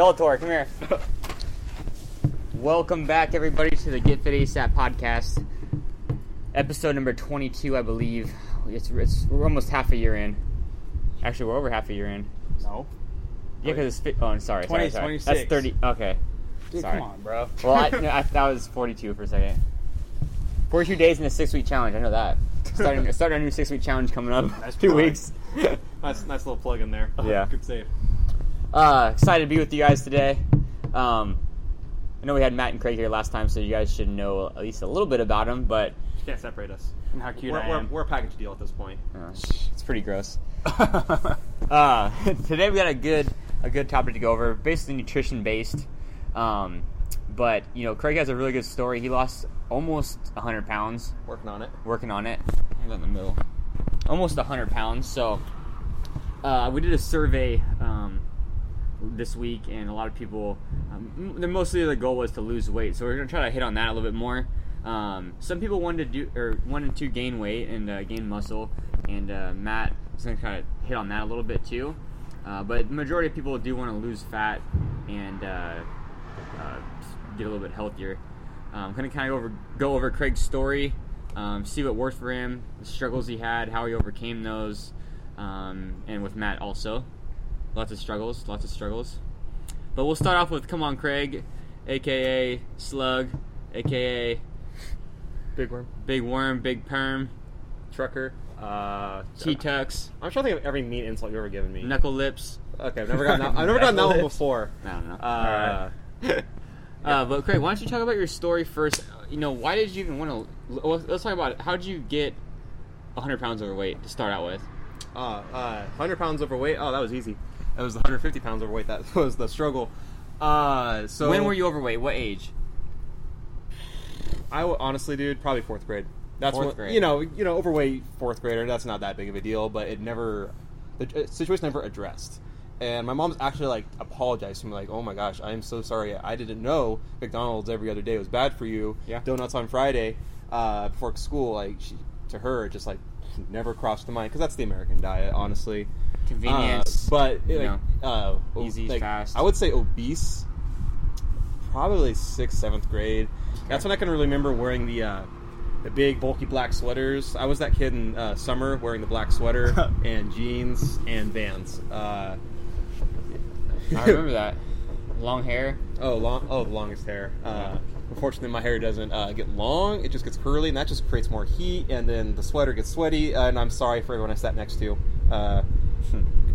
Skeletor, come here. Welcome back, everybody, to the Get Fit ASAP podcast, episode number 22, I believe. It's, it's we're almost half a year in. Actually, we're over half a year in. No. Yeah, because it's fi- oh, I'm sorry, sorry, 20, sorry. 26. That's 30. Okay. Dude, Sorry. come on, bro. Well, I, no, I that was 42 for a second. 42 days in a six week challenge. I know that. Starting starting a new six week challenge coming up. Nice two plug. weeks. Nice, nice little plug in there. Yeah. Good save. Uh, excited to be with you guys today. Um, I know we had Matt and Craig here last time, so you guys should know at least a little bit about them. But You can't separate us. And how cute We're, I we're, am. we're a package deal at this point. uh, it's pretty gross. Uh, today we got a good a good topic to go over, basically nutrition based. Um, but you know, Craig has a really good story. He lost almost 100 pounds Working on it. working on it. Hold in the middle. Almost 100 pounds. So uh, we did a survey um, this week, and a lot of people, um, mostly the goal was to lose weight. So we're gonna try to hit on that a little bit more. Um, some people wanted to do or wanted to gain weight and uh, gain muscle, and uh, Matt is gonna kind of hit on that a little bit too. Uh, but the majority of people do want to lose fat and uh, uh, get a little bit healthier. Um, I'm to kind of over, go over Craig's story, um, see what worked for him, the struggles he had, how he overcame those, um, and with Matt also. Lots of struggles, lots of struggles. But we'll start off with Come On Craig, aka Slug, aka Big worm. Big Worm, Big Perm, Trucker. Uh, T-Tux, I'm trying to think of every mean insult you've ever given me. Knuckle Lips. Okay, I've never gotten that, I've never gotten that one before. I don't know. Uh, Uh, but Craig, why don't you talk about your story first? You know, why did you even want to? Let's, let's talk about it. How did you get 100 pounds overweight to start out with? uh, uh, 100 pounds overweight. Oh, that was easy. That was 150 pounds overweight. That was the struggle. Uh, so when were you overweight? What age? I w- honestly, dude, probably fourth grade. That's Fourth when, grade. you know, you know, overweight fourth grader. That's not that big of a deal, but it never, the uh, situation never addressed. And my mom's actually like apologized to me, like, "Oh my gosh, I am so sorry. I didn't know McDonald's every other day was bad for you. Yeah. Donuts on Friday uh, before school. Like, she, to her, it just like never crossed the mind because that's the American diet, honestly. Convenience, Uh, but you like, uh, Easy, like, fast. I would say obese. Probably sixth, seventh grade. That's when I can really remember wearing the uh, the big bulky black sweaters. I was that kid in uh, summer wearing the black sweater and jeans and Vans. Uh, I remember that. Long hair. oh, long. Oh, the longest hair. Uh, unfortunately, my hair doesn't uh, get long. It just gets curly, and that just creates more heat. And then the sweater gets sweaty. Uh, and I'm sorry for everyone I sat next to. Uh,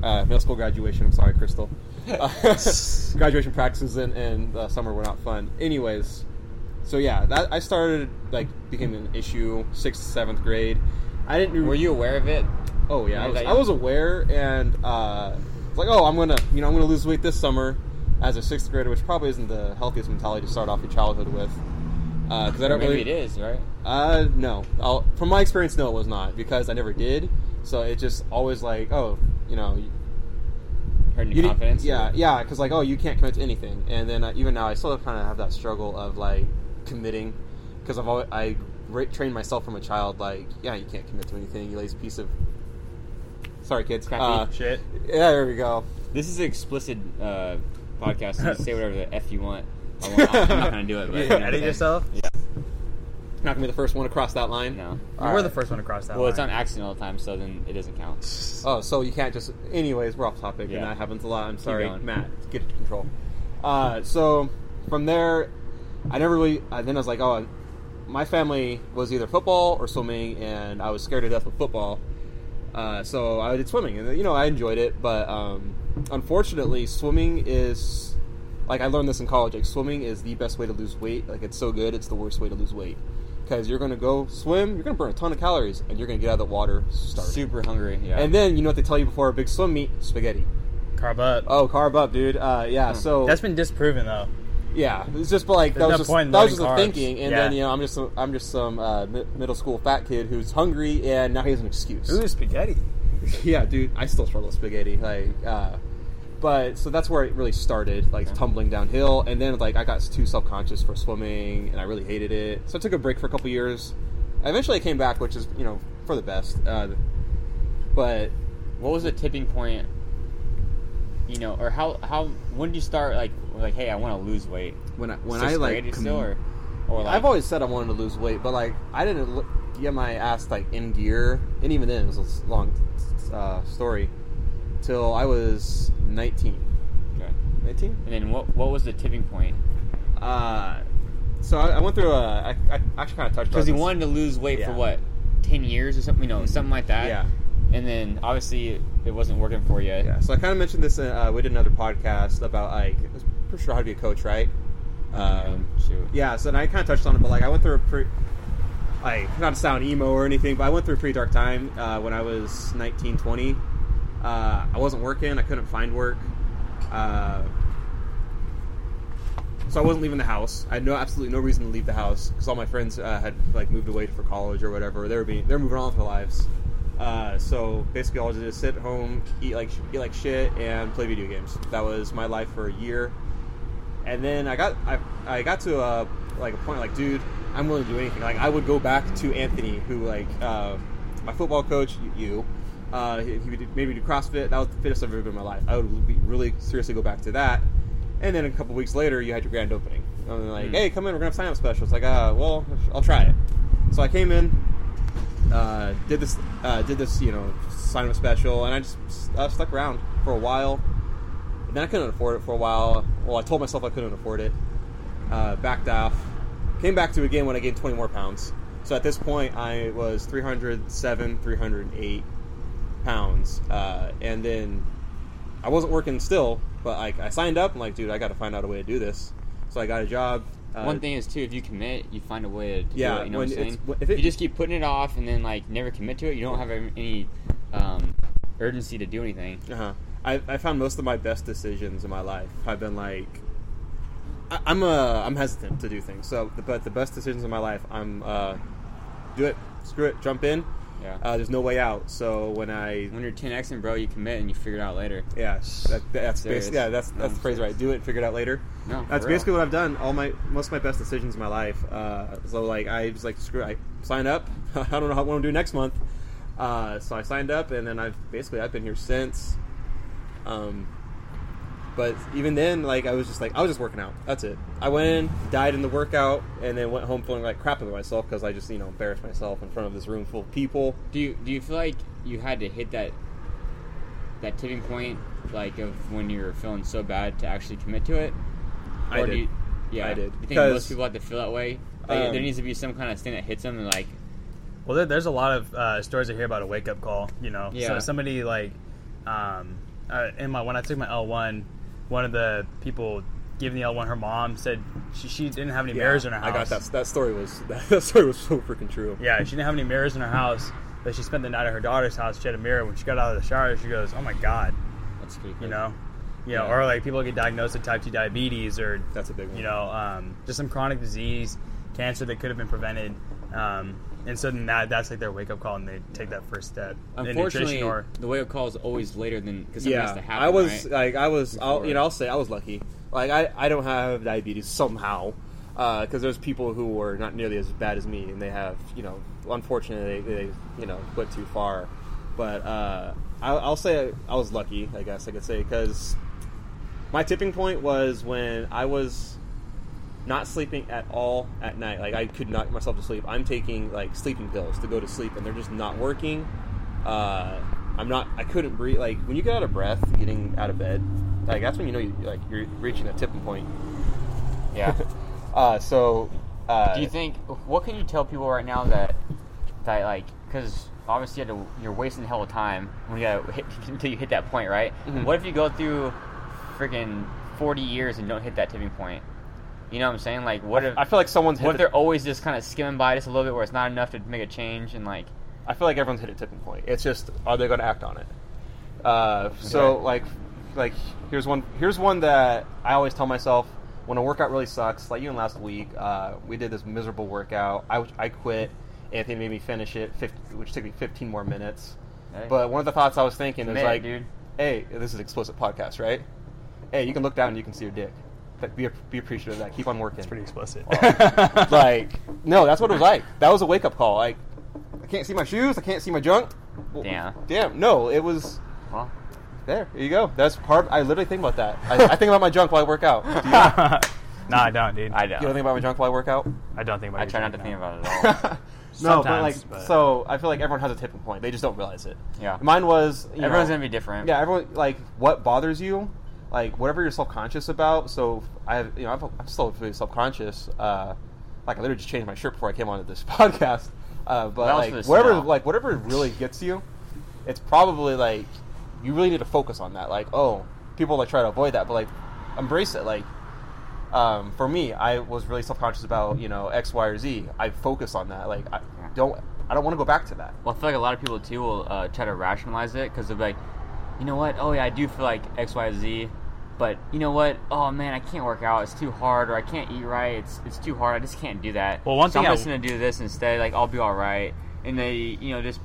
uh, middle school graduation. I'm sorry, Crystal. Uh, graduation practices in, in the summer were not fun. Anyways, so yeah, that I started like became an issue sixth, seventh grade. I didn't. Were you aware of it? Oh yeah, I was, I was aware, and uh, it's like, oh, I'm gonna, you know, I'm gonna lose weight this summer as a sixth grader, which probably isn't the healthiest mentality to start off your childhood with. Because I don't maybe really. it is, right? Uh, no. I'll, from my experience, no, it was not because I never did. So it just always like, oh, you know, you, Hurting you your didn't- confidence. Yeah, yeah, because like, oh, you can't commit to anything, and then uh, even now, I still kind of have that struggle of like committing because I've always, I ra- trained myself from a child like, yeah, you can't commit to anything, you lazy piece of. Sorry, kids. Crappy Uh, Shit. yeah, there we go. This is an explicit uh, podcast. So you say whatever the f you want. I won't, I'm not gonna do it. But You you know what I'm edit saying. yourself? Yeah. Not gonna be the first one to cross that line. No. You were the first one to cross that line. Well, it's line. on accident all the time, so then it doesn't count. Oh, so you can't just. Anyways, we're off topic, Yeah. and that happens a lot. I'm sorry, going. Matt. Get it to control. Uh, so from there, I never really. Uh, then I was like, oh, my family was either football or swimming, and I was scared to death of football. Uh, so I did swimming, and you know I enjoyed it, but um, unfortunately, swimming is like I learned this in college. Like swimming is the best way to lose weight. Like it's so good, it's the worst way to lose weight because you're gonna go swim, you're gonna burn a ton of calories, and you're gonna get out of the water starving. Super hungry. Yeah. And then you know what they tell you before a big swim meet? Spaghetti. Carb up. Oh, carb up, dude. Uh, yeah. Hmm. So That's been disproven though. yeah, it's just but like that was no just that was just a carbs. thinking, and then you know I'm just some, I'm just some uh, mi- middle school fat kid who's hungry, and now he has an excuse. Ooh, spaghetti. yeah, dude, I still struggle with spaghetti. Like, uh, but so that's where it really started, like tumbling downhill, and then like I got too self conscious for swimming, and I really hated it. So I took a break for a couple years. Eventually, I came back, which is you know for the best. Uh, but what was the tipping point you know, or how how when did you start like like hey I want to lose weight? when I when Sixth I like com- still or or like I've always said I wanted to lose weight, but like I didn't get my ass like in gear, and even then it was a long uh, story till I was 19. Okay. 19? And then what what was the tipping point? Uh, so I, I went through a. I, I actually kind of touched on Because he wanted to lose weight for what ten years or something, you know, something like that. Yeah. And then obviously it wasn't working for you. Yeah, so I kind of mentioned this. In, uh, we did another podcast about like I was pretty sure how to be a coach, right? Um, Shoot. yeah, so and I kind of touched on it, but like I went through a pretty, like not to sound emo or anything, but I went through a pretty dark time uh, when I was 19, 20. Uh, I wasn't working. I couldn't find work. Uh, so I wasn't leaving the house. I had no absolutely no reason to leave the house because all my friends uh, had like moved away for college or whatever. They were being they're moving on with their lives. Uh, so basically, all I did is sit at home, eat like eat like shit, and play video games. That was my life for a year. And then I got I, I got to a like a point like, dude, I'm willing to do anything. Like I would go back to Anthony, who like uh, my football coach, you. Uh, he, he would maybe do CrossFit. That was the fittest I've ever been in my life. I would be, really seriously go back to that. And then a couple weeks later, you had your grand opening. And they're like, Hmm. hey, come in, we're gonna have sign up special. It's like, uh, well, I'll try it. So I came in, uh, did this, uh, did this, you know, sign up special, and I just uh, stuck around for a while. And then I couldn't afford it for a while. Well, I told myself I couldn't afford it. Uh, backed off. Came back to it again when I gained 20 more pounds. So at this point, I was 307, 308 pounds. Uh, and then I wasn't working still, but like I signed up. I'm like, dude, I got to find out a way to do this. So I got a job. Uh, One thing is too, if you commit, you find a way to Yeah, do it. You know what I'm saying? if it- you just keep putting it off and then like never commit to it, you don't have any um, urgency to do anything. Uh-huh. I, I found most of my best decisions in my life have been like I, I'm uh I'm hesitant to do things. So, but the best decisions in my life, I'm uh, do it, screw it, jump in. Yeah. Uh, there's no way out. So when I when you're 10xing, bro, you commit and you figure it out later. yeah, that, that's basically yeah, that's No, that's the phrase right. Do it, figure it out later. No, that's basically what I've done. All my most of my best decisions in my life. Uh, so like I just like screw. it. I sign up. I don't know how, what I'm doing next month. Uh, so I signed up, and then I've basically I've been here since. Um, but even then, like I was just like I was just working out. That's it. I went in, died in the workout, and then went home feeling like crap about myself because I just you know embarrassed myself in front of this room full of people. Do you do you feel like you had to hit that that tipping point, like of when you're feeling so bad to actually commit to it? I Or do did. You, yeah, I did. You think most people have to feel that way? Like, Um, there needs to be some kind of thing that hits them and like, Well, there, there's a lot of uh, stories I hear about a wake up call. You know, Yeah. so somebody like, um, uh, in my when I took my L one, one of the people giving the L one, her mom said she, she didn't have any mirrors in her house. I got that. That story was that, story was so freaking true. Yeah, she didn't have any mirrors in her house. But she spent the night at her daughter's house. She had a mirror. When she got out of the shower, she goes, "Oh my god," that's pretty. you know. Yeah, Yeah. or like people get diagnosed with type two diabetes or That's a big one. you know, um, just some chronic disease, cancer that could have been prevented. Um, and so then that that's like their wake up call, and they take that first step. in Unfortunately, nutrition or the wake up call is always later than because something yeah, has to happen. I was right? like, I was, I'll, you know, I'll say I was lucky. Like, I, I don't have diabetes somehow, because there's people who are not nearly as bad as me, and they have, you know, unfortunately, they, they you know, went too far. But uh, I, I'll say I was lucky, I guess I could say, because my tipping point was when I was not sleeping at all at night. Like I could not get myself to sleep. I'm taking like sleeping pills to go to sleep, and they're just not working. Uh, I'm not. I couldn't breathe. Like when you get out of breath, getting out of bed, like that's when you know you like you're reaching a tipping point. yeah. Uh, so. Uh, Do you think what can you tell people right now that that like because obviously you had to, you're wasting a hell of time when you gotta hit until you hit that point, right? Mhm. What if you go through freaking 40 years and don't hit that tipping point? You know what I'm saying? Like, what if I feel like someone's hit what if they're always just kind of skimming by just a little bit where it's not enough to make a change and like I feel like everyone's hit a tipping point. It's just are they going to act on it? Uh, so Okay. like, like here's one. Here's one that I always tell myself when a workout really sucks. Like you even last week, uh, we did this miserable workout. I I quit. Anthony made me finish it, 50, which took me 15 more minutes. Hey. But one of the thoughts I was thinking is like, dude. hey, this is an explicit podcast, right? Hey, you can look down and you can see your dick. But be be appreciative of that. Keep on working. it's pretty explicit. like no, that's what it was like. That was a wake up call. Like I can't see my shoes. I can't see my junk. Well, Damn. Damn. No, it was. well, There, there you go. That's part. I literally think about that. I, I think about my junk while I work out. Do no, I don't, dude. I don't don't. think about my junk while I work out? I don't think about I it. try not to no. think about it at all. no, but like, but- so I feel like everyone has a tipping point. They just don't realize it. Yeah. Mine was. You Everyone's know, gonna be different. Yeah, everyone like what bothers you, like whatever you're self conscious about. So I have, you know, I'm, I'm still really self conscious. Uh, like I literally just changed my shirt before I came onto this podcast. Uh, but like whatever, like whatever really gets you, it's probably like you really need to focus on that. Like, oh, people like try to avoid that, but like embrace it. Like, um, for me, I was really self conscious about you know X, Y, or Z. I focus on that. Like, I don't, I don't want to go back to that. Well, I feel like a lot of people too will uh, try to rationalize it because they're like, you know what? Oh yeah, I do feel like X, Y, Z, but you know what? Oh man, I can't work out. It's too hard, or I can't eat right. It's it's too hard. I just can't do that. Well, one so thing I'm I- just gonna do this instead. Like I'll be all right, and they you know just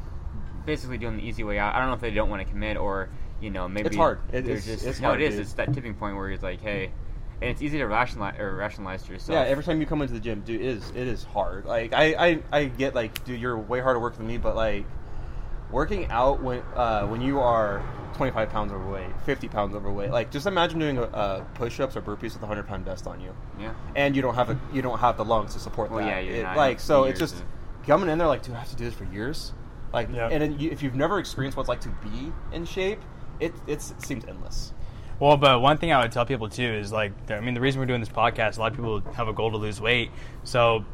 basically doing the easy way out. I don't know if they don't want to commit or you know maybe It's hard. It just it's no, hard, it is. dude. It's that tipping point where it's like, hey, and it's easy to rationalize or rationalize to yourself. Yeah, every time you come into the gym, dude, it is it is hard. Like I, I, I get like, dude, you're way harder work than me, but like working out when uh, when you are 25 pounds overweight, 50 pounds overweight, like just imagine doing a, uh, push-ups or burpees with a 100 pound vest on you, yeah. and you don't have a you don't have the lungs to support Well, that. yeah, you're It- not- like so, it's just of- coming in there like, dude, I have to do this for years. Like, Yeah. and then you, if you've never experienced what it's like to be in shape, it it's, it seems endless. Well, but one thing I would tell people too is like, I mean, the reason we're doing this podcast, a lot of people have a goal to lose weight. So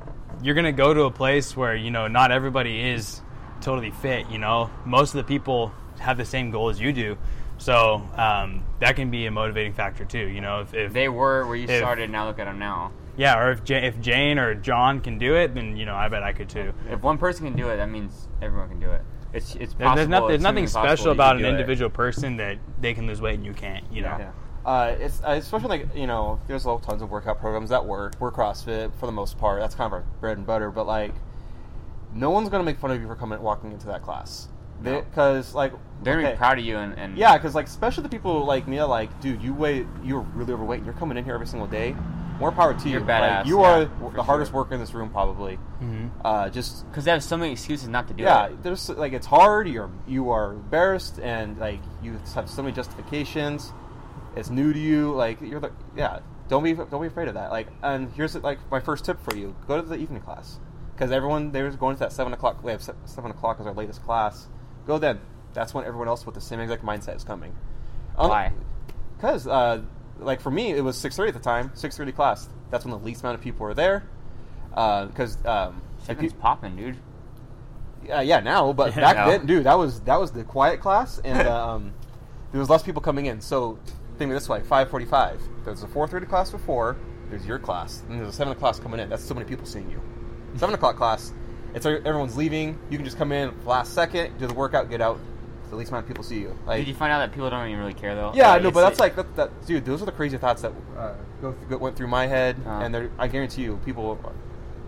you're going to go to a place where, you know, not everybody is totally fit, you know. Most of the people have the same goal as you do. So um, that can be a motivating factor too, you know. If, if They were where you If- started. Now look at them now. yeah, or if Jane, if Jane or John can do it, then you know, I bet I could too. If one person can do it, that means everyone can do it. It's it's possible. There's, not, there's nothing special about an do it. individual person that they can lose weight and you can't. You know. Yeah. Uh, it's uh, especially like you know, there's all tons of workout programs that work. We're CrossFit for the most part. That's kind of our bread and butter. But like, no one's gonna make fun of you for coming walking into that class No. because like They're gonna okay. be proud of you and, and Yeah, because like especially the people like me, are like, dude, you weigh, you're really overweight. and You're coming in here every single day. More power to You're you. badass, Like, you yeah, are for the hardest sure. worker in this room, probably. Mhm. Uh, just because they have so many excuses not to do yeah, it. there's like it's hard. You're you are embarrassed, and like you have so many justifications. It's new to you. Like you're the yeah. Don't be don't be afraid of that. Like and here's like my first tip for you: go to the evening class because everyone there's going to that seven o'clock. We have seven o'clock as our latest class. Go then. That's when everyone else with the same exact mindset is coming. Why? Because uh, like for me, it was six thirty at the time. Six thirty class. That's when the least amount of people were there. Because um, if Seven's you- popping, dude. yeah, yeah, now, but back Now. then, dude, that was that was the quiet class, and um, there was less people coming in. So think of it this way: five forty-five. There's a four thirty class before. There's your class, and there's a seven o'clock class coming in. That's so many people seeing you. Seven o'clock class. It's everyone's leaving. You can just come in last second, do the workout, get out. The least amount of people see you. Like, Did you find out that people don't even really care though? yeah, Like, no, but it's- that's like that, that, dude. Those are the crazy thoughts that uh, go th- went through my head, Uh-huh. and they're- I guarantee you, people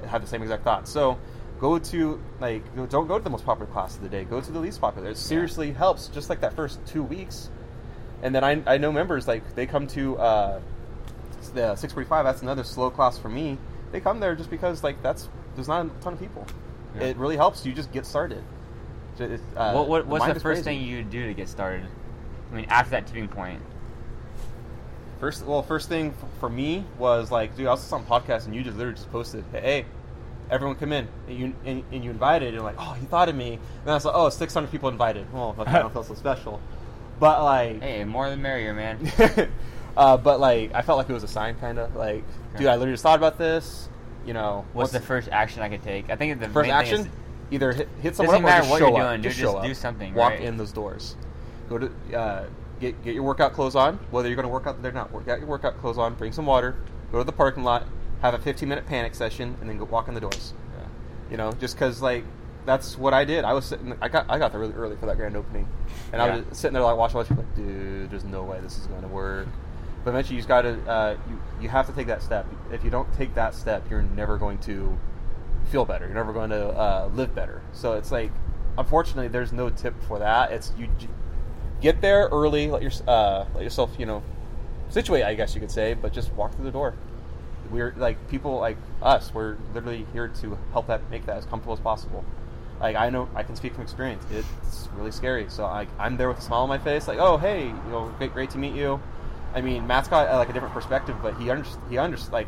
have the same exact thoughts. So, go to like, don't go to the most popular class of the day. Go to the least popular. It seriously helps. Just like that first two weeks, and then I, I know members like they come to uh, the six forty five. That's another slow class for me. They come there just because like that's there's not a ton of people. Yeah. It really helps you just get started. It- uh, what, what, what's mind the first crazy. thing you do to get started? I mean, after that tipping point. First, well, first thing for me was like, dude, I was just on podcast and you just literally just posted, hey, everyone come in, and you and, and you invited, and like, oh, you thought of me. And then I was like, oh, 600 people invited. Well, okay, I don't feel so special, but like, Hey, more the merrier, man. uh, but like, I felt like it was a sign, kind of like, dude, I literally just thought about this. You know, What's the first action I could take? I think the first action? is- Either hit, hit someone up or just show up. doing, dude, just just show do something, Walk right? in those doors. Go to uh, get get your workout clothes on. Whether you're going to work out there or not, work out your workout clothes on. Bring some water. Go to the parking lot. Have a 15 minute panic session, and then go walk in the doors. You know, just because like that's what I did. I was sitting. I got I got there really early for that grand opening, and I was sitting there like watching. watching like, dude, there's no way this is going to work. But eventually, you just got to uh, you you have to take that step. If you don't take that step, you're never going to feel better. You're never going to uh, live better. So it's like, unfortunately, there's no tip for that. It's you get there early, let your uh, let yourself you know situate, I guess you could say, but just walk through the door. We're like people like us. We're literally here to help that make that as comfortable as possible. like I know I can speak from experience. It's really scary. So I, I'm there with a smile on my face, like, oh hey, you know, great, great to meet you. I mean, Matt's got uh, like a different perspective, but he under, he under, like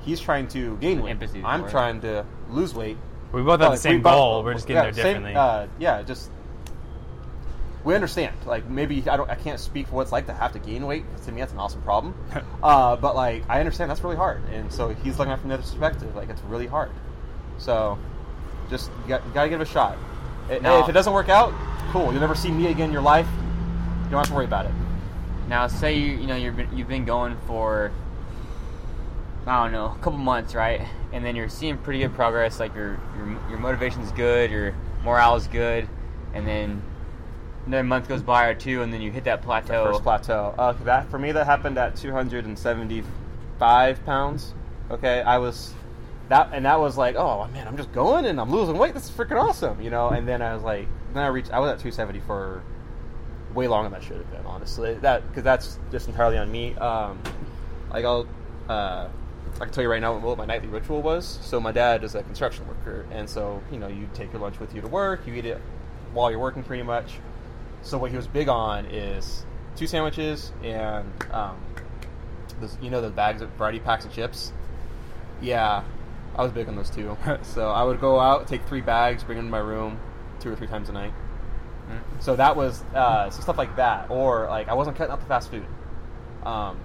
he's trying to gain weight. Empathy I'm for it. trying to lose weight. We both have Like, the same we both- goal. We're just getting yeah, there same- differently. uh, yeah, just we understand. Like maybe I don't, I can't speak for what it's like to have to gain weight. 'cause To me, that's an awesome problem. uh, but like I understand that's really hard, and so he's looking at it from the other perspective. Like it's really hard. So just you got, you got to give it a shot. Hey, Now- if it doesn't work out, cool. You'll never see me again in your life. You don't have to worry about it. Now, say you you know you've been, you've been going for I don't know a couple months, right? And then you're seeing pretty good progress. Like your your your motivation's good, your morale's good, and then another month goes by or two, and then you hit that plateau. First plateau. Uh, that for me, that happened at 275 pounds. Okay, I was that, and that was like, oh man, I'm just going and I'm losing weight. This is freaking awesome, you know. And then I was like, then I reached. I was at 270 for way longer than I should have been, honestly. That because that's just entirely on me. Um, like I'll, uh, I can tell you right now what my nightly ritual was. So my dad is a construction worker, and so you know you take your lunch with you to work, you eat it while you're working, pretty much. So what he was big on is two sandwiches and um, those, you know the bags of variety packs of chips. Yeah, I was big on those too. so I would go out, take three bags, bring them to my room, two or three times a night. Mm. So that was uh, so stuff like that, or like I wasn't cutting out the fast food. Um,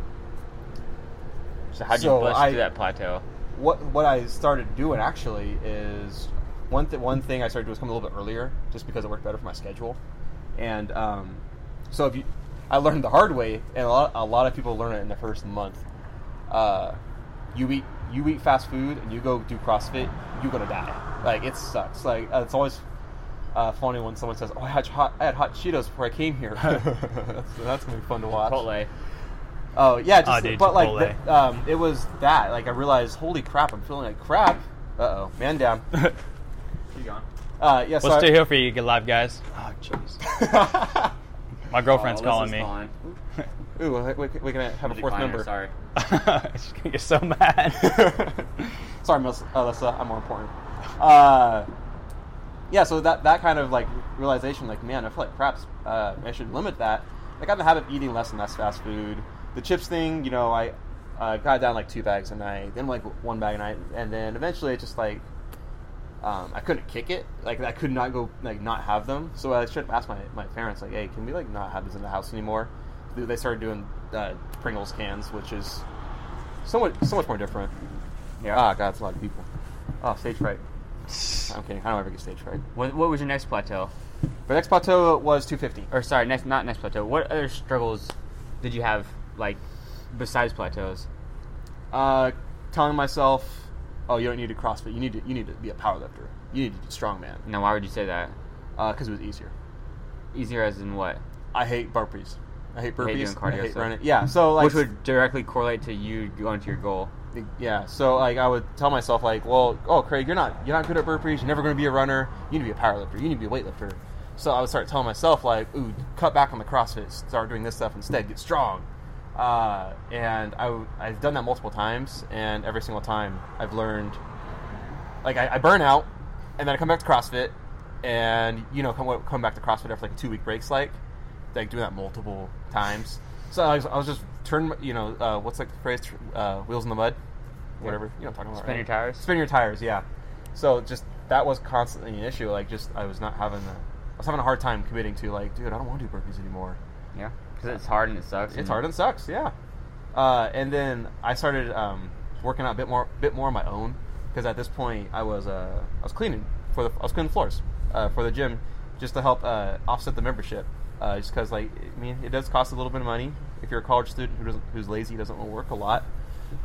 So how'd you bust I- through that plateau? what what I started doing actually is one th- one thing I started doing was coming a little bit earlier, just because it worked better for my schedule. And um, so if you, I learned the hard way, and a lot a lot of people learn it in the first month. Uh, you eat you eat fast food and you go do CrossFit, you're gonna die. Like it sucks. Like uh, it's always. Uh, funny when someone says, "Oh, I had hot, I had hot Cheetos before I came here." that's, that's gonna be fun to watch. Chipotle. Oh yeah, just Oh, dude, but like Chipotle. th- um, it was that. Like I realized, holy crap, I'm feeling like crap. Uh oh, man down. You gone? Uh, yeah, so We'll I- stay here for you, get live, guys. Oh, jeez. My girlfriend's Oh, calling me. calling. Ooh, we, we, we can have a fourth Decline her, member. Sorry. She's gonna get so mad. Sorry, Miss Alyssa, I'm more important. Uh, yeah, so that that kind of like realization, like, man, I feel like perhaps uh, I should limit that. I got in the habit of eating less and less fast food. The chips thing, you know, I uh, got down like two bags a night, then like one bag a night, and then eventually it just like um, I couldn't kick it. Like I could not go like not have them. So I should ask my, my parents like, hey, can we like not have this in the house anymore? They- They started doing uh, Pringles cans, which is so much so much more different. Yeah. Ah, God, it's a lot of people. Oh, stage fright. I'm kidding. I don't ever get stage fright. What, what was your next plateau? The next plateau was 250. Or sorry, next not next plateau. What other struggles did you have like besides plateaus? Uh, telling myself, oh, you don't need to CrossFit. You need to you need to be a powerlifter. You need to do strongman. Now, why would you say that? Because it was easier. Easier as in what? I hate burpees. I hate burpees. doing cardio I hate running. Yeah. So like, Which would directly correlate to you going to your goal. Yeah. So like, I would tell myself like, well, oh, Craig, you're not you're not good at burpees. You're never going to be a runner. You need to be a powerlifter. You need to be a weightlifter. So I would start telling myself like, ooh, cut back on the CrossFit. Start doing this stuff instead. Get strong. Uh, and I've done that multiple times, and every single time I've learned. Like I, I burn out, and then I come back to CrossFit, and you know come come back to CrossFit after like a two week breaks, like like doing that multiple times. So I was, I was just turn, you know, uh, what's like the phrase, uh, wheels in the mud, whatever. You know talking about. Spin right? your tires? Spin your tires. Yeah. So just that was constantly an issue. Like just I was not having a, I was having a hard time committing to like, dude, I don't want to do burpees anymore. Yeah, because it's hard and it sucks. It's and- hard and sucks, yeah. Uh, and then I started um, working out a bit more, bit more on my own because at this point I was, uh, I was cleaning for the, I was cleaning floors uh, for the gym just to help uh, offset the membership. Uh, just because, like, I mean, it does cost a little bit of money if you're a college student who doesn't, who's lazy, doesn't want to work a lot.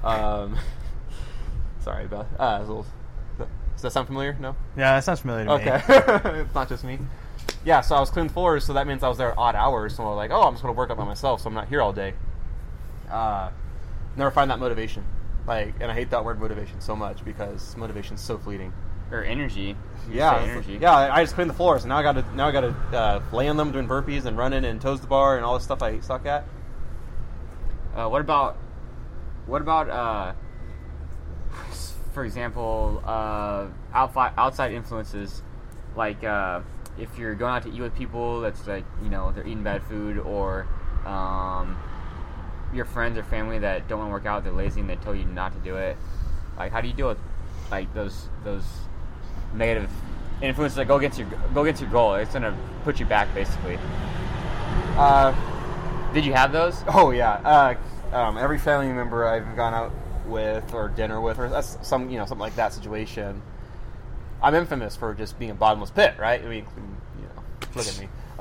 Um, sorry about. Uh, it's a little, does that sound familiar? No. yeah, that sounds familiar to me. Okay, it's not just me. Yeah, so I was cleaning floors, so that means I was there odd hours. So I was like, oh, I'm just gonna work out by myself, so I'm not here all day. Uh, never find that motivation. Like, and I hate that word motivation so much because motivation's so fleeting. or energy. You Yeah, energy. yeah. I I just cleaned the floors, and now I got to now I got to uh, lay on them doing burpees and running and toes the bar and all this stuff I suck at. Uh, what about what about uh, for example uh, outside influences like uh, if you're going out to eat with people that's like you know they're eating bad food or um, your friends or family that don't want to work out, they're lazy and they tell you not to do it. Like, how do you deal with like those those negative influences that go against your go against your goal? It's gonna put you back basically. Uh, Did you have those? oh yeah. Uh, um, every family member I've gone out with or dinner with, or that's some you know something like that situation. I'm infamous for just being a bottomless pit, right? I mean, you know, look at me.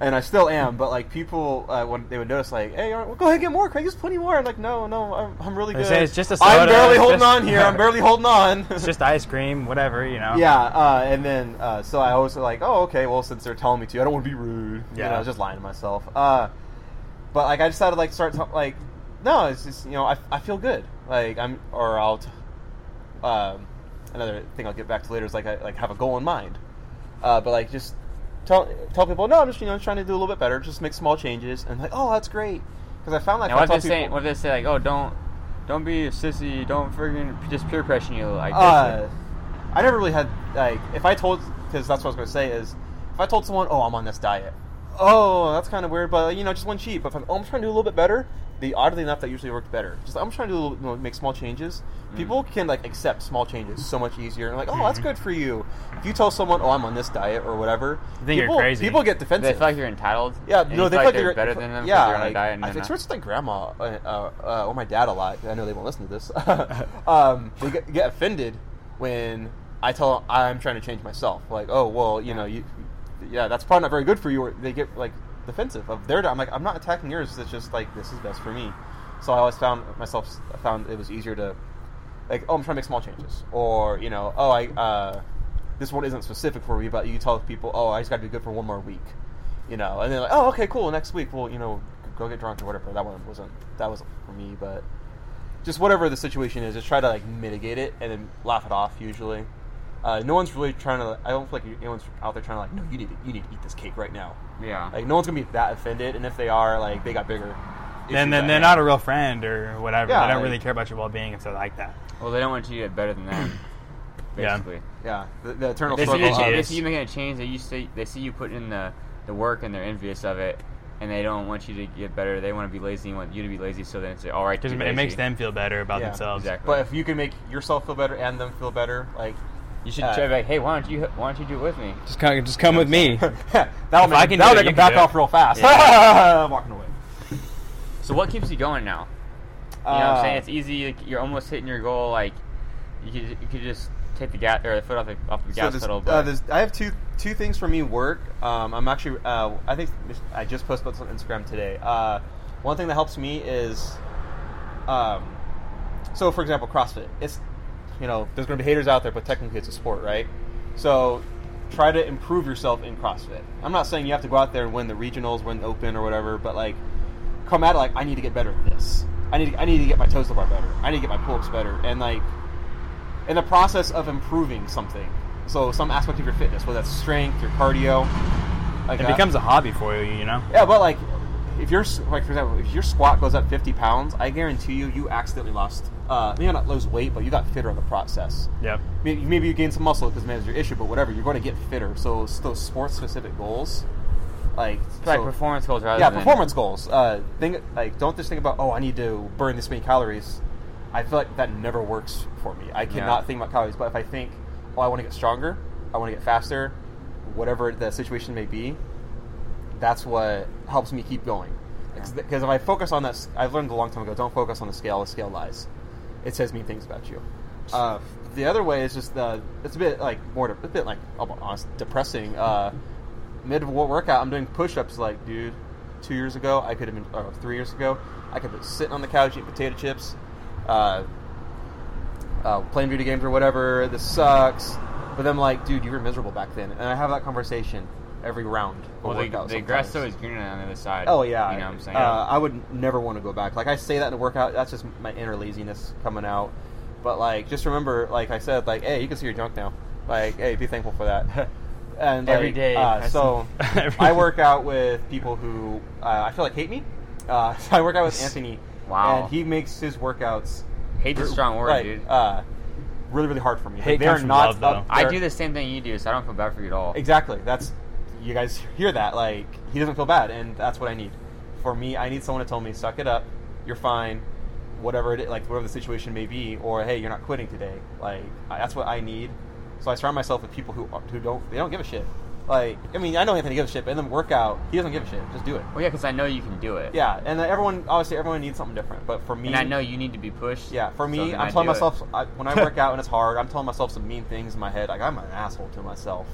and I still am, but like people, uh, when they would notice, like, "Hey, well, go ahead, get more, Craig. There's plenty more." I'm like, no, no, I'm, I'm really good. say it's just a I'm barely holding just- on here. I'm barely holding on. It's just ice cream, whatever, you know. Yeah, uh, and then uh, so I always like, oh, okay, well, since they're telling me to, I don't want to be rude. You Yeah. know, I was just lying to myself. Uh, but like, I decided like start to, like, no, it's just you know, I, I feel good. Like I'm, or I'll. T- um, another thing I'll get back to later is like I like have a goal in mind. Uh, but like just tell tell people, no, I'm just you know trying to do a little bit better. Just make small changes, and like, oh, that's great. Because I found like Now, what if they say? What if they say like, oh, don't don't be a sissy, don't friggin' just peer pressure you like. Uh, I never really had like if I told because that's what I was going to say is if I told someone, oh, I'm on this diet, oh, that's kind of weird, but you know, just one cheat. But if I'm, oh, I'm trying to do a little bit better, the oddly enough that usually worked better. Just I'm trying to do a little, you know, make small changes. Mm. People can like accept small changes so much easier and like, oh, Mm-hmm. that's good for you. If you tell someone, oh, I'm on this diet or whatever, you're people, crazy. People get they defensive. feel like you're entitled. Yeah, no, they feel like they're better than them. Yeah, you're on a diet and I they're it's like grandma uh, uh, uh, or my dad a lot. I know they won't listen to this. um, they get, get offended when I tell them I'm trying to change myself. Like, oh well, you know, you, yeah, that's probably not very good for you. Or they get like defensive of their. I'm like, I'm not attacking yours. It's just like this is best for me. So I always found myself I found it was easier to like, oh, I'm trying to make small changes, or you know, oh, I uh, this one isn't specific for me, but you tell people, oh, I just got to be good for one more week, you know, and then like, oh, okay, cool, next week, well, you know, go get drunk or whatever. That one wasn't that wasn't for me, but just whatever the situation is, just try to like mitigate it and then laugh it off. Usually, uh, no one's really trying to. I don't feel like anyone's out there trying to like, no, you need to you need to eat this cake right now. yeah. Like no one's gonna be that offended, and if they are, like they got bigger. Then, then they're not a real friend or whatever. Yeah, they don't like- really care about your well being if they're like that. well, they don't want you to get better than them. Yeah. Basically. Yeah, the, the eternal They see, struggle. you, struggle of- they see you making a change. They you see they see you putting in the the work and they're envious of it, and they don't want you to get better. They want to be lazy and want you to be lazy, so then it's all right. to Because be it makes lazy. them feel better about Yeah, themselves. exactly. But if you can make yourself feel better and them feel better, like You should Uh, try to be like, hey, why don't you why don't you do it with me? Just come, just come with me. that'll make, I can that'll do make you them can back off real fast. Yeah. Walking away. So what keeps you going now? You know what I'm Uh, saying? It's easy. Like, you're almost hitting your goal. Like you could you could just take the gas or the foot off the off the So gas this- pedal. uh, But this- I have two two things for me work. Um, I'm actually uh, I think I just posted this on Instagram today. Uh, one thing that helps me is, um, so for example, CrossFit. It's you know there's going to be haters out there, but technically it's a sport, right? So try to improve yourself in CrossFit. I'm not saying you have to go out there and win the regionals, win the open or whatever, but like come at it like I need to get better at this. I need I need to get my toes to bar better. I need to get my pull ups better, and like in the process of improving something. So some aspect of your fitness, whether that's strength, your cardio, like It that. becomes a hobby for you, you know? yeah. But like, if your like for example, if your squat goes up 50 pounds, I guarantee you, you accidentally lost. Uh, maybe not lose weight, but you got fitter in the process. Yep. Maybe, maybe you gain some muscle because man, is your issue, but whatever, you're going to get fitter. So it's those sports specific goals, like it's like performance goals rather yeah, than performance goals. Uh, think like don't just think about oh I need to burn this many calories. I feel like that never works for me. I cannot Yeah. think about calories, but if I think oh I want to get stronger, I want to get faster, whatever the situation may be, that's what helps me keep going. Because if I focus on that, I've learned a long time ago. Don't focus on the scale. The scale lies. It says mean things about you. Uh, the other way is just uh, it's a bit like more a bit like honest, depressing. Uh, mid workout, I'm doing push-ups. Like, dude, two years ago, I could have been, or three years ago, I could have been sitting on the couch eating potato chips, uh, uh, playing video games or whatever. This sucks. But then, like, dude, you were miserable back then, and I have that conversation every round. of Well, the, workout the grass sometimes. is greener on the other side. Oh yeah, you know what I'm saying. Uh, I would never want to go back. Like I say that in a workout, that's just my inner laziness coming out. But like, just remember, like I said, like, hey, you can see your junk now. Like, hey, be thankful for that. and Every like, day, Uh, that's- so I work out with people who uh, I feel like hate me. Uh, so I work out with Anthony. Wow. And he makes his workautes Hate's a strong word, like, dude. Uh, really really hard for me. Hate Like, they're from not love, though. up- I do the same thing you do, so I don't feel bad for you at all. Exactly. That's you guys hear that. Like he doesn't feel bad, and that's what I need. For me, I need someone to tell me, "Suck it up. You're fine. Whatever it is, like whatever the situation may be, or hey, you're not quitting today." Like that's what I need. So I surround myself with people who who don't they don't give a shit. Like I mean, I know Anthony gives a shit, but in the workout, he doesn't give a shit. Just do it. Well, yeah, because I know you can do it. Yeah, and everyone obviously everyone needs something different. But for me, And I know you need to be pushed. yeah, for me, then I'm I telling myself I, when I work out and it's hard, I'm telling myself some mean things in my head. Like I'm an asshole to myself.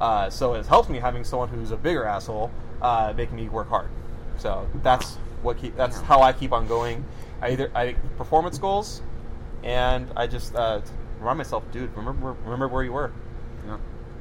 Uh, so it helps me having someone who's a bigger asshole uh, making me work hard. So that's what keep, that's Yeah. how I keep on going. I either I performance goals, and I just uh, remind myself, dude, remember remember where you were, Yeah.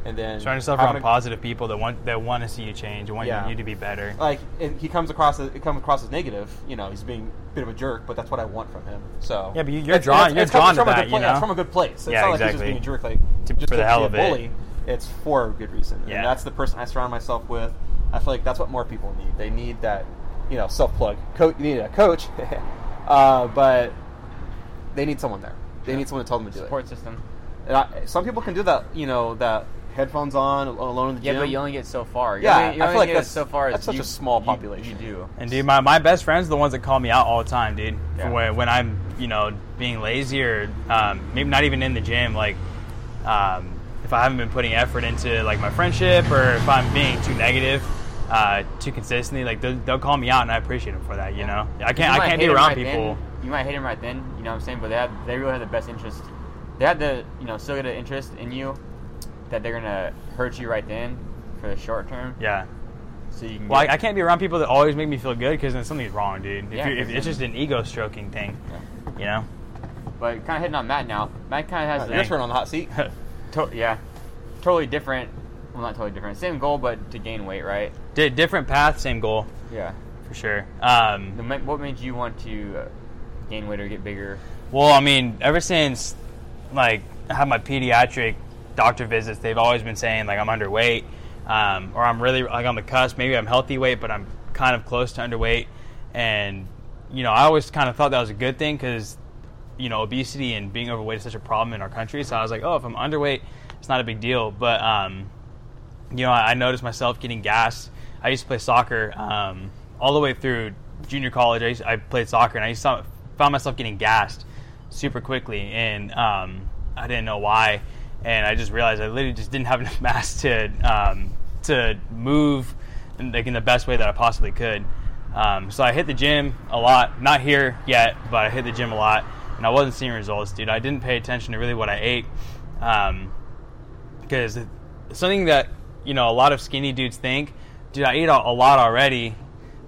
and then Surround yourself having around a- positive people that want that want to see you change, and want Yeah. you to be better. like it, he comes across as, it comes across as negative. You know, he's being a bit of a jerk, but that's what I want from him. So Yeah, but you- you're It's- drawn- you're drawn to that, good you yeah, it's from a good place. It's Yeah, not like he's exactly. just being a jerk, like To- just for the hell be of a it. bully. It's for a good reason, Yeah. and that's the person I surround myself with. I feel like that's what more people need. They need that, you know, self plug. Co- you need a coach, uh, but they need someone there. They need someone to tell them to do it. Support system. And I, some people can do that, you know, that headphones on, alone in the Yeah, gym. but you only get so far. You Yeah, only, you I only feel like get that's- so far. that's such you- a small population. You, do. And dude, my, my best friends are the ones that call me out all the time, dude. Yeah. When, when I'm, you know, being lazy or um, maybe not even in the gym, like um, if I haven't been putting effort into like my friendship or if I'm being too negative, uh, too consistently, like they'll, they'll call me out and I appreciate them for that. You know, I can't I can't hate be 'em around right people. Then, you might hate them right then. You know what I'm saying? But they have they really have the best interest. They have the you know still get an interest in you that they're gonna hurt you right then for the short term. Yeah. So you can. Well, I, get- I can't be around people that always make me feel good because then something's wrong, dude. If Yeah, you're, if 'cause it's just an ego stroking thing, Yeah. you know. But kind of hitting on Matt now. Matt kind of has Your the turn on the hot seat. to- yeah, totally different. Well, not totally different. Same goal, but to gain weight, right? Di- different path, same goal Yeah. for sure. Um, The, what made you want to uh, gain weight or get bigger? Well, I mean, ever since like I had my pediatric doctor visits, they've always been saying like I'm underweight, um, or I'm really like on the cusp. Maybe I'm healthy weight, but I'm kind of close to underweight. And you know, I always kind of thought that was a good thing because you know obesity and being overweight is such a problem in our country. So I was like, oh, if I'm underweight, it's not a big deal. But um, you know, I, I noticed myself getting gas. I used to play soccer um, all the way through junior college. I, used, I played soccer, and I to, found myself getting gassed super quickly, and um, I didn't know why. And I just realized I literally just didn't have enough mass to um, to move in, like in the best way that I possibly could. Um, so I hit the gym a lot. Not here yet, but I hit the gym a lot, and I wasn't seeing results, dude. I didn't pay attention to really what I ate. Um, because something that you know a lot of skinny dudes think, dude, I eat a, a lot already,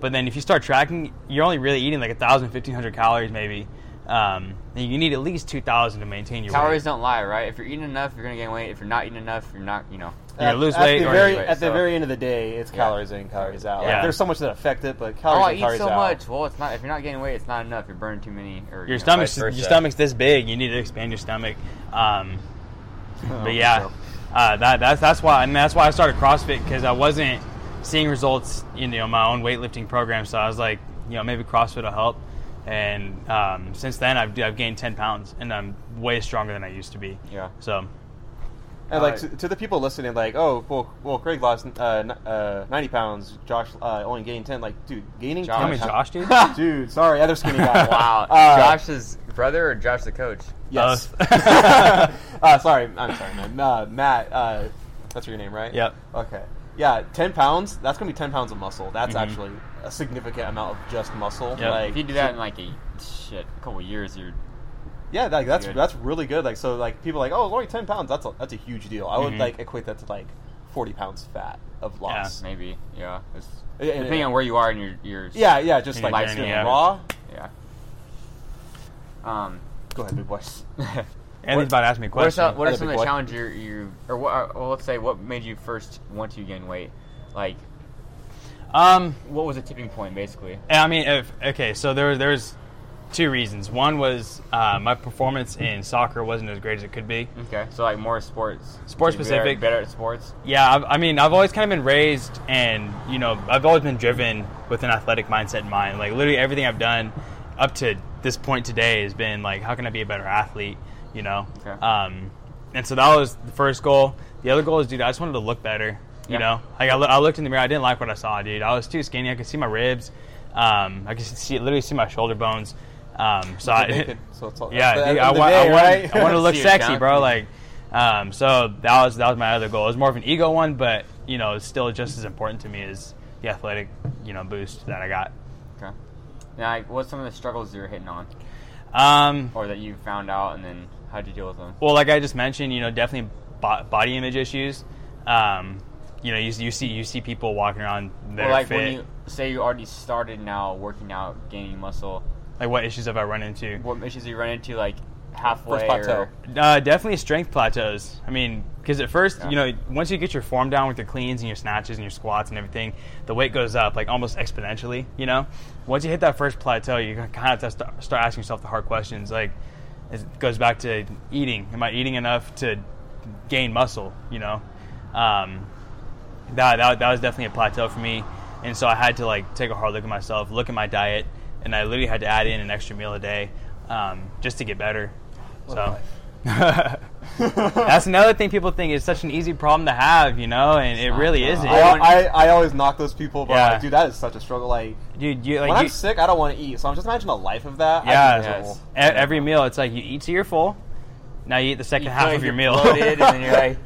but then if you start tracking, you're only really eating like 1,000, 1,500 calories maybe. Um, and you need at least 2,000 to maintain your Calories weight. don't lie, right? If you're eating enough, you're gonna gain weight. If you're not eating enough, you're not. You know. You're gonna lose at weight The or very, lose weight, at the very end of the day, it's Yeah. calories in, calories out. Like, Yeah. there's so much that affect it, but calories Oh, calories I in, eat calories so out. much. Well, it's not. If you're not gaining weight, it's not enough. You're burning too many. Or Your you know, stomach's vice versa. your stomach's this big. You need to expand your stomach. Um, Oh, but yeah, so- uh, that that's that's why, and that's why I started CrossFit because I wasn't seeing results in you know my own weightlifting program. So I was like, you know, maybe CrossFit will help. And um, since then, I've I've gained ten pounds, and I'm way stronger than I used to be. Yeah. So And like Uh, to, to the people listening, like, oh, well, well, Craig lost uh, n- uh, 90 pounds. Josh uh, only gained 10. Like, dude, gaining Josh. 10 Tell me, Josh, dude. dude, sorry, other skinny guy. Wow. Uh, Josh's brother or Josh the coach? Yes. Uh, sorry, I'm sorry, man. Uh, Matt, uh, that's your name, right? Yep. Okay. Yeah, 10 pounds. That's gonna be 10 pounds of muscle. That's Mhm. actually a significant amount of just muscle. Yep. Like, If you do that in like a shit a couple years, you're Yeah, like that's Good. that's really good. Like so, like people are like, oh, it's only ten pounds. That's a that's a huge deal. I would Mhm. like equate that to like forty pounds fat of loss. maybe yeah. It's, Yeah, yeah, depending yeah. on where you are in your your Yeah, yeah, just like life journey, skin yeah. raw. yeah. Um, Go ahead, big boy. Anthony's about to ask me a what are question. some, what are some of the challenges you, you or what? Are, well, let's say what made you first want to gain weight? Like, um, what was a tipping point, basically? I mean, if, okay, so there was there's two reasons. One was uh, my performance in soccer wasn't as great as it could be. Okay, so like more sports, Sports specific. better, better at sports. Yeah, I've, I mean, I've always kind of been raised, and you know, I've always been driven with an athletic mindset in mind. Like literally everything I've done up to this point today has been like, how can I be a better athlete? You know. Okay. Um, and so that was the first goal. The other goal is, dude, I just wanted to look better. You Yeah. know, like I, loo- I looked in the mirror, I didn't like what I saw, dude. I was too skinny. I could see my ribs. Um, I could see literally see my shoulder bones. Um, so I, naked, so it's all- yeah, dude, I, wa- day, I, wanted, right? I wanted to look sexy, bro. Like, um, so that was that was my other goal. It was more of an ego one, but you know, it's still just as important to me as the athletic, you know, boost that I got. Okay. Now, like, what's some of the struggles you're hitting on, Um, or that you found out, and then how'd you deal with them? well, like I just mentioned, you know, definitely bo- body image issues. Um, you know, you, you see you see people walking around Or like fit. when you say you already started now working out, gaining muscle, like what issues have I run into? what issues you run into like halfway? First plateau. Or, Uh, definitely strength plateaus. I mean, because at first, Yeah. you know, once you get your form down with your cleans and your snatches and your squats and everything, the weight goes up like almost exponentially. You know, once you hit that first plateau, you kind of have to start asking yourself the hard questions. Like, it goes back to eating. Am I eating enough to gain muscle? You know, um, that, that that was definitely a plateau for me, and so I had to like take a hard look at myself, look at my diet, and I literally had to add in an extra meal a day um, just to get better. So. That's another thing people think is such an easy problem to have, you know, and it really no. isn't. I, I, I always knock those people, but Yeah. like, dude, that is such a struggle. Like, Dude, you like when you, I'm sick, I don't want to eat. So I'm just imagining a life of that. I'd Yeah. miserable. e- every meal, it's like you eat till you're full. Now you eat the second you half of your meal. and then you're like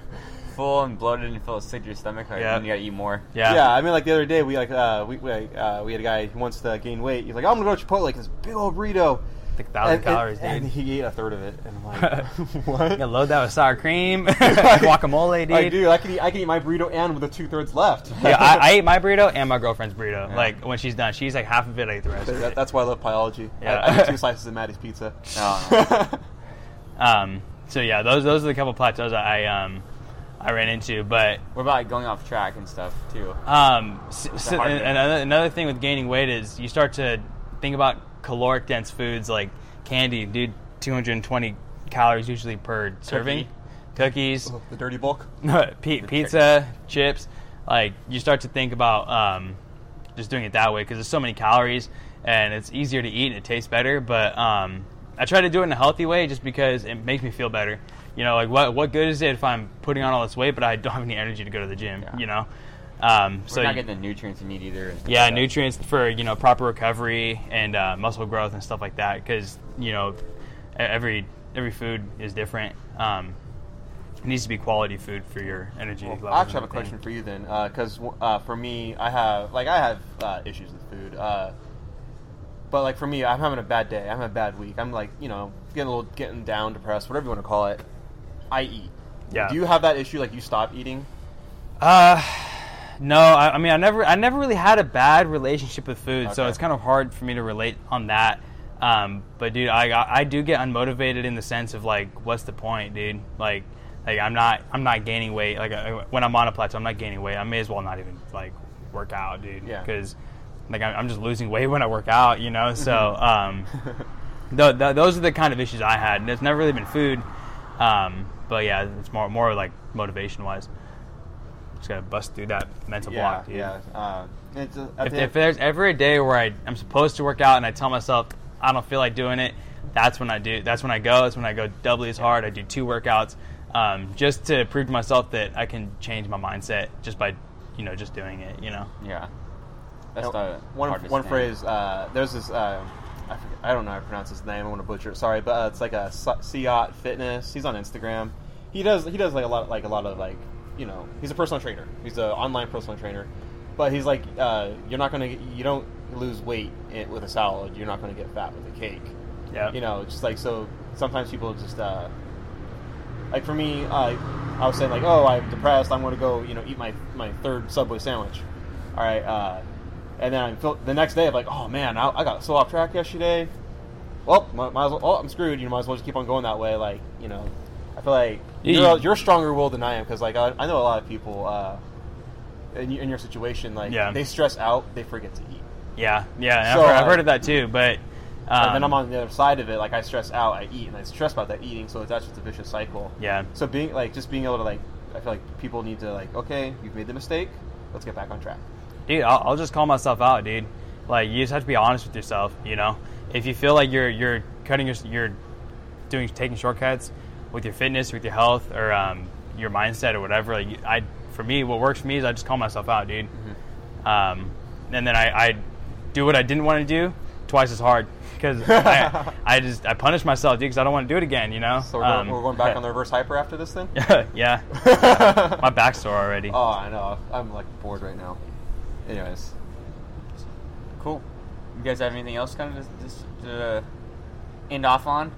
full and bloated, and you feel sick to your stomach. Like, Yeah. and you gotta eat more. yeah. Yeah. I mean, like the other day, we like uh, we we, uh, we had a guy who wants to gain weight. He's like, I'm gonna go to Chipotle, like this big old burrito. Like thousand and, calories, and, dude. and he ate a third of it, and I'm like, what? You gotta load that with sour cream, guacamole, dude. Like, dude, I can eat, I can eat my burrito and with the two thirds left. yeah, I, I ate my burrito and my girlfriend's burrito. Yeah. Like when she's done, she's like half of it. I eat the rest of That- it. that's why I love biology. Yeah. I, I eat two slices of Maddie's pizza. Oh, Um, so yeah, those those are the couple plateaus I um I ran into, but we're about like, going off track and stuff too? Um, s- It's s- a hard and- thing. another, another thing with gaining weight is you start to think about caloric dense foods like candy, dude. 220 calories usually per serving. Cookies, Oh, the dirty bulk. P- pizza, chips. Like you start to think about um, just doing it that way because there's so many calories and it's easier to eat and it tastes better. But um, I try to do it in a healthy way just because it makes me feel better. You know, like what what good is it if I'm putting on all this weight but I don't have any energy to go to the gym? Yeah. You know. Um, So so not getting the nutrients you need either. yeah, like nutrients for you know proper recovery and uh, muscle growth and stuff like that. Because you know every every food is different. Um, it needs to be quality food for your energy. levels I actually have a question for you then, because uh, for me, I have like I have uh, issues with food, uh, but like for me, I'm having a bad day. I'm having a bad week. I'm like you know getting a little getting down, depressed, whatever you want to call it. I eat. Yeah. Do you have that issue? Like you stop eating? Uh, no, I, I mean I never I never really had a bad relationship with food, so Okay. it's kind of hard for me to relate on that. Um, but dude, I I do get unmotivated in the sense of like, what's the point, dude? Like, like I'm not I'm not gaining weight. Like I, when I'm on a plateau, I'm not gaining weight. I may as well not even like work out, dude. Yeah. Because like I'm, I'm just losing weight when I work out, you know. So um, th- th- those are the kind of issues I had, and it's never really been food. Um, but yeah, it's more more like motivation wise. Just gotta bust through that mental yeah, block, dude. yeah. Uh, it's, uh, at If, if there's ever a day where I, I'm supposed to work out and I tell myself I don't feel like doing it, that's when I do. That's when I go. That's when I go doubly as hard. I do two workouts, um, just to prove to myself that I can change my mindset just by, you know, just doing it. You know. Yeah. That's Uh, the one one thing. phrase. Uh, there's this. Uh, I, forget, I don't know how to pronounce his name. I want to butcher it. Sorry, but uh, it's like a Siot Fitness. He's on Instagram. He does he does like a lot of, like a lot of like you know he's a personal trainer. He's an online personal trainer. But he's like uh, you're not gonna you don't lose weight with a salad. You're not gonna get fat with a cake. Yeah. You know, just like so. Sometimes people just uh, like for me, uh, I was saying like, oh, I'm depressed. I'm going to go, you know, eat my my third Subway sandwich. All right, uh, and then I'm feel, the next day I'm like, oh man, I, I got so off track yesterday. Well, might, might as well. Oh, I'm screwed. You know, might as well just keep on going that way. Like, you know, I feel like Yeah, you're, you- you're stronger will than I am because like I, I know a lot of people uh, in, in your situation like Yeah. they stress out, they forget to eat. Yeah. Yeah. So, I've, heard, I've uh, heard of that too, but. Um, and then I'm on the other side of it. Like I stress out, I eat, and I stress about that eating. So that's just a vicious cycle. Yeah. So being like just being able to like, I feel like people need to like, okay, you've made the mistake. Let's get back on track. Dude, I'll, I'll just call myself out, dude. Like you just have to be honest with yourself, you know. if you feel like you're you're cutting your you're doing taking shortcuts with your fitness, with your health, or um, your mindset or whatever, like I for me, what works for me is I just call myself out, dude. Mm-hmm. Um, and then I, I do what I didn't want to do twice as hard because I, I just I punish myself, dude, because I don't want to do it again. You know. So we're going, Um, we're going back on the reverse hyper after this thing. yeah, my back's sore already. Oh, I know. I'm like bored right now. Anyways, Cool. You guys have anything else kind of just to end off on?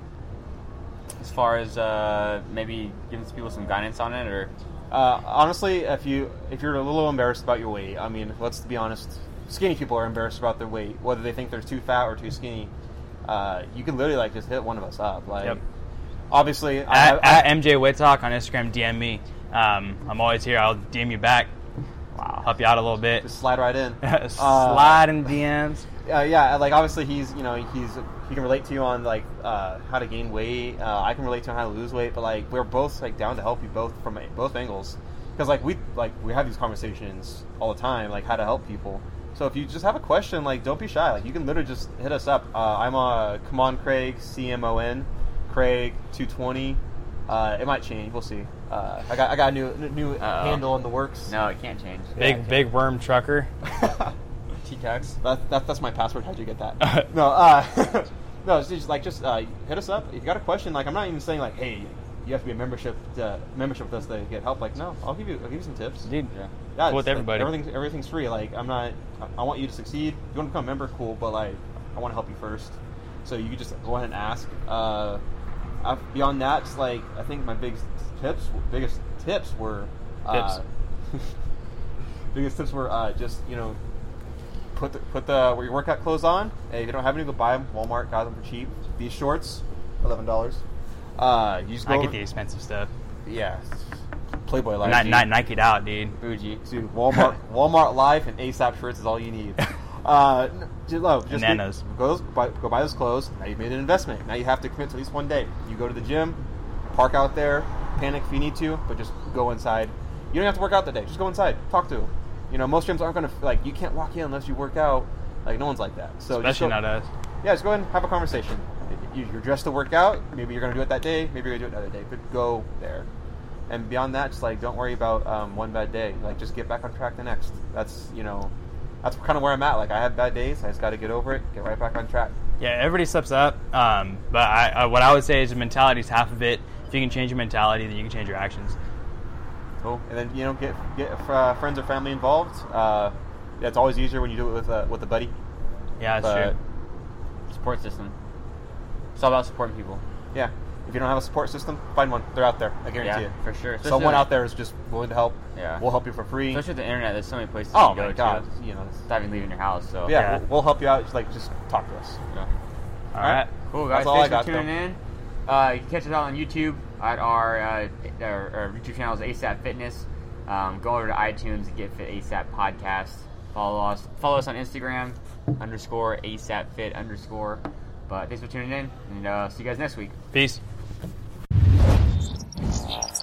As far as uh, maybe giving people some guidance on it, or uh, honestly, if you if you're a little embarrassed about your weight, I mean, let's be honest. Skinny people are embarrassed about their weight, whether they think they're too fat or too skinny. Uh, you can literally like just hit one of us up. Like, Yep. obviously, I, At, I, at MJ Whitlock on Instagram, DM me. Um, I'm always here. I'll DM you back. Wow, Help you out a little bit. just slide right in. Uh, Slide in DMs. uh, yeah, like obviously he's you know he's he can relate to you on like uh, how to gain weight. Uh, I can relate to how to lose weight, but like we're both like down to help you both from both angles because like we like we have these conversations all the time like how to help people. So if you just have a question, like don't be shy. Like you can literally just hit us up. Uh, I'm uh, come on Craig C M O N Craig two twenty. Uh, it might change. We'll see. Uh, I got I got a new new Uh-oh. handle in the works. no, it can't change. Big okay. big worm trucker. T-Tex. That, that, that's my password. How'd you get that? no, uh, no, it's just like just uh, hit us up if you got a question. Like I'm not even saying like, hey, you have to be a membership to, membership with us to get help. Like no, I'll give you I'll give you some tips. Dude, Yeah. Yeah, cool it's, with like, everybody. everything's everything's free. Like I'm not. I, I want you to succeed. If you want to become a member, cool. But like I want to help you first. So you can just go ahead and ask. Uh, i beyond that, just like I think my biggest tips, biggest tips were. Uh, biggest tips were uh, just you know put the put the your workout clothes on. Hey, if you don't have any, go buy them. Walmart got them for cheap. These shorts, eleven dollars. Uh, you just I get over- the expensive stuff. yeah, Playboy life. Not, not Nike'd out, dude. Fuji. Dude, Walmart, Walmart Life and ASAP shirts is all you need. Uh, n- just, just Bananas. Go, buy, go buy those clothes. Now you've made an investment. Now you have to commit to at least one day. You go to the gym, park out there, panic if you need to, but just go inside. You don't have to work out that day. Just go inside. Talk to them. You know, most gyms aren't going to like. You can't walk in unless you work out. Like no one's like that. So Especially go, not us. yeah, just go ahead and have a conversation. You- You're dressed to work out. Maybe you're going to do it that day. Maybe you're going to do it another day. But go there. And beyond that, just like don't worry about um, one bad day. Like just get back on track the next. That's you know, that's kind of where I'm at. Like I have bad days. I just got to get over it. Get right back on track. Yeah, everybody steps up. Um, but I, I, what I would say is the mentality is half of it. If you can change your mentality, then you can change your actions. Cool. And then you know, get get uh, friends or family involved. Uh, yeah, it's always easier when you do it with a with a buddy. Yeah, that's But true. Support system. It's all about supporting people. yeah, if you don't have a support system, find one. They're out there. I guarantee Yeah, it. for sure. Especially Someone on- out there is just willing to help. Yeah. We'll help you for free. Especially with the internet, there's so many places oh you can my go god. to You know. without even leaving your house. So Yeah, Yeah. We'll, we'll help you out. Just like just talk to us. Yeah. All right. Cool guys, That's all I thanks for got, tuning in. Uh, you can catch us out on YouTube at our, uh, our, our YouTube channel is ASAP Fitness. Um, go over to iTunes and get Fit ASAP Podcast. Follow us. Follow us on Instagram underscore ASAP Fit underscore. But thanks for tuning in, and uh, see you guys next week. Peace. Thank you.